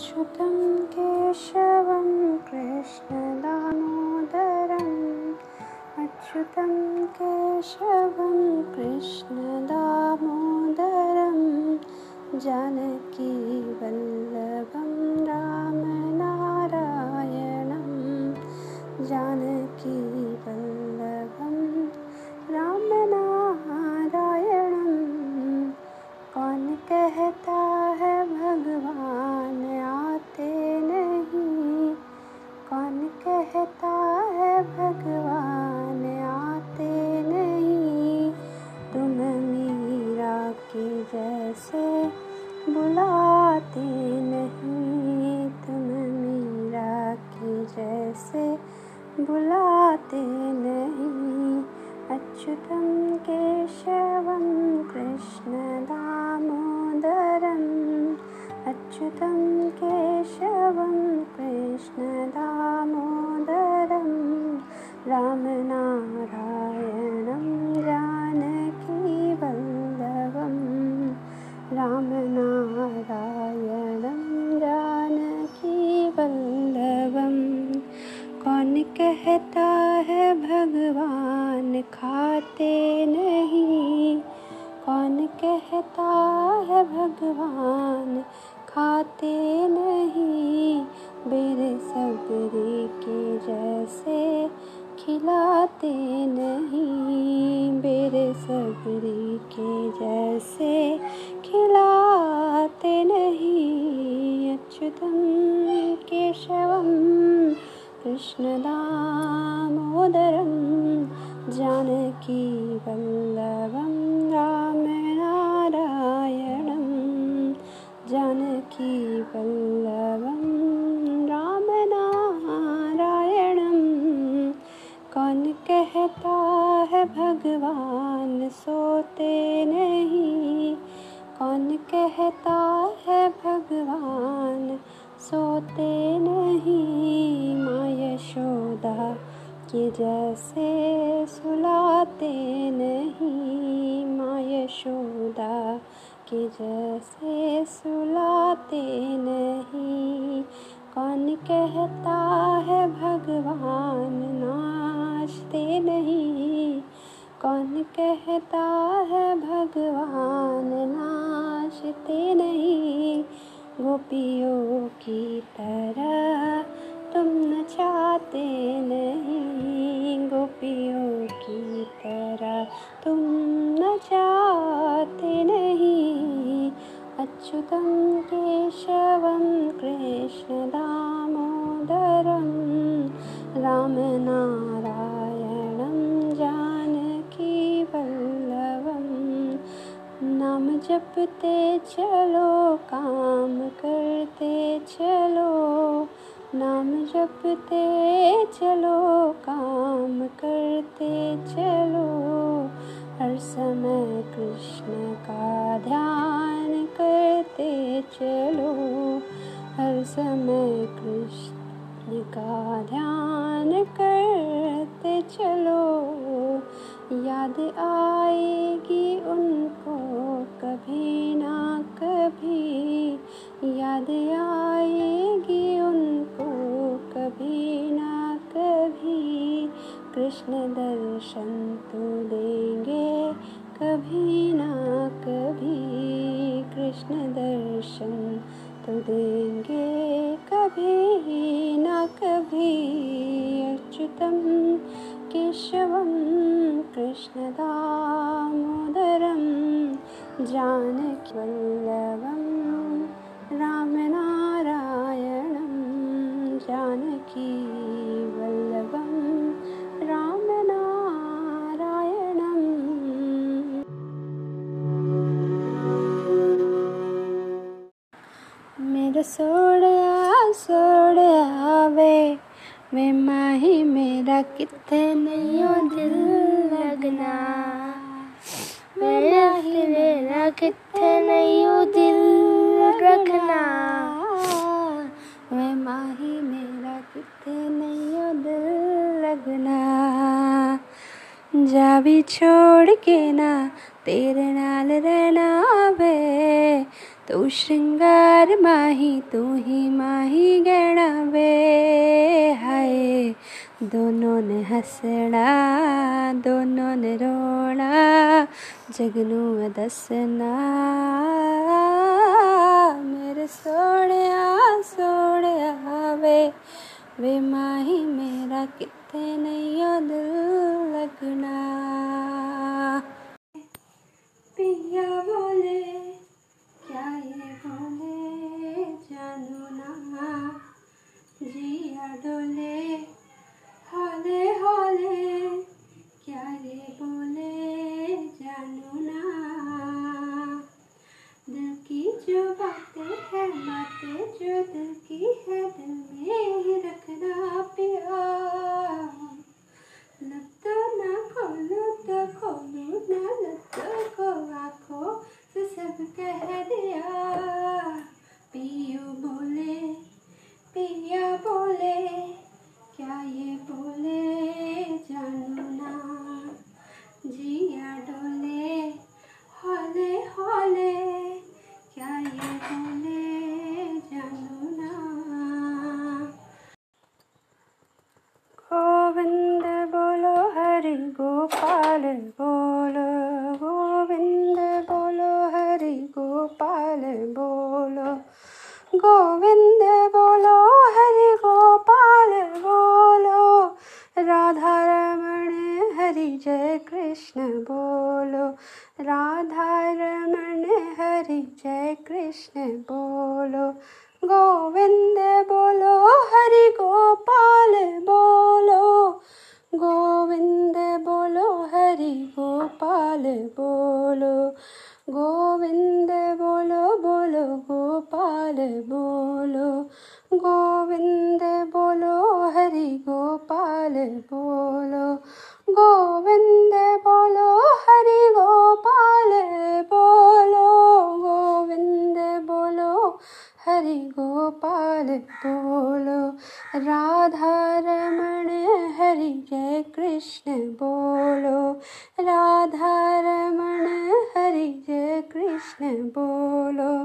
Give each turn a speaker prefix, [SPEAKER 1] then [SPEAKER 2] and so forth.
[SPEAKER 1] अच्युतं केशवं कृष्णदामोदरम् अच्युतं केशवं कृष्णदामोदरं जानकीवल्लभं अच्युतं केशवं कृष्णदामोदरम् अच्युतं केशवं कृष्णदामोदरं रामनारायणं कौन कहता है भगवान खाते नहीं? कौन कहता है भगवान खाते नहीं? बेरे सबरे के जैसे खिलाते नहीं। बेरे सबरे के जैसे खिलाते नहीं। अच्युतं केशवं कृष्णदामोदरं जानकीवल्लभं रामनारायणं जानकीवल्लभं रामनारायणं। कौन कहता है भगवान सोते नहीं? कौन कहता है भगवान सोते नहीं? यशोदा के जैसे सुलाते नहीं माँ यशोदा के जैसे सुलाते नहीं कौन कहता है भगवान नाचते नहीं कौन कहता है भगवान नाचते नहीं गोपियों की तरह तुम नचाते नहीं गोपियों की तरह। तुम नचाते नहीं अच्युतं केशवं कृष्णदामोदरं रामनारायणं जानकीवल्लभं नाम जपते चलो काम करते चलो नाम जपते चलो, काम करते चलो। हर समय कृष्ण का ध्यान करते चलो। हर समय कृष्ण का ध्यान करते चलो। याद आएगी उनको कृष्ण दर्शन तो देंगे, कभी ना कभी। कृष्ण दर्शन तो देंगे, कभी ना कभी। अच्युतं केशवं कृष्णदामोदरं जानकीवल्लभं सोड़या सोड़या वे। वे माही, मेरा कितने यो दिल लगना।
[SPEAKER 2] मेरा ही मेरा कितने यो दिल रखना।
[SPEAKER 1] वे माही, मेरा कितने यो दिल लगना। जा भी छोड़ के ना, तेरे नाल रहना वे। तू श्रृंगार माही, तू ही माही गहना वे हाय। दोनों ने हंसना, दोनों ने रोना, जगनू दसना। मेरे सोने सोने वे वे माही मेरा कितने नहीं जय कृष्ण बोलो, गोविंद बोलो हरि गोपाल बोलो। गोविंद बोलो हरि गोपाल बोलो। गोविंद बोलो बोलो, गोपाल बोलो। गोविंद बोलो हरि गोपाल बोलो। गोविंद बोलो हरि गोपाल बोलो। हरि गोपाल बोलो। राधा रमण, हरि जय कृष्ण बोलो। राधा रमण, हरि जय कृष्ण बोलो।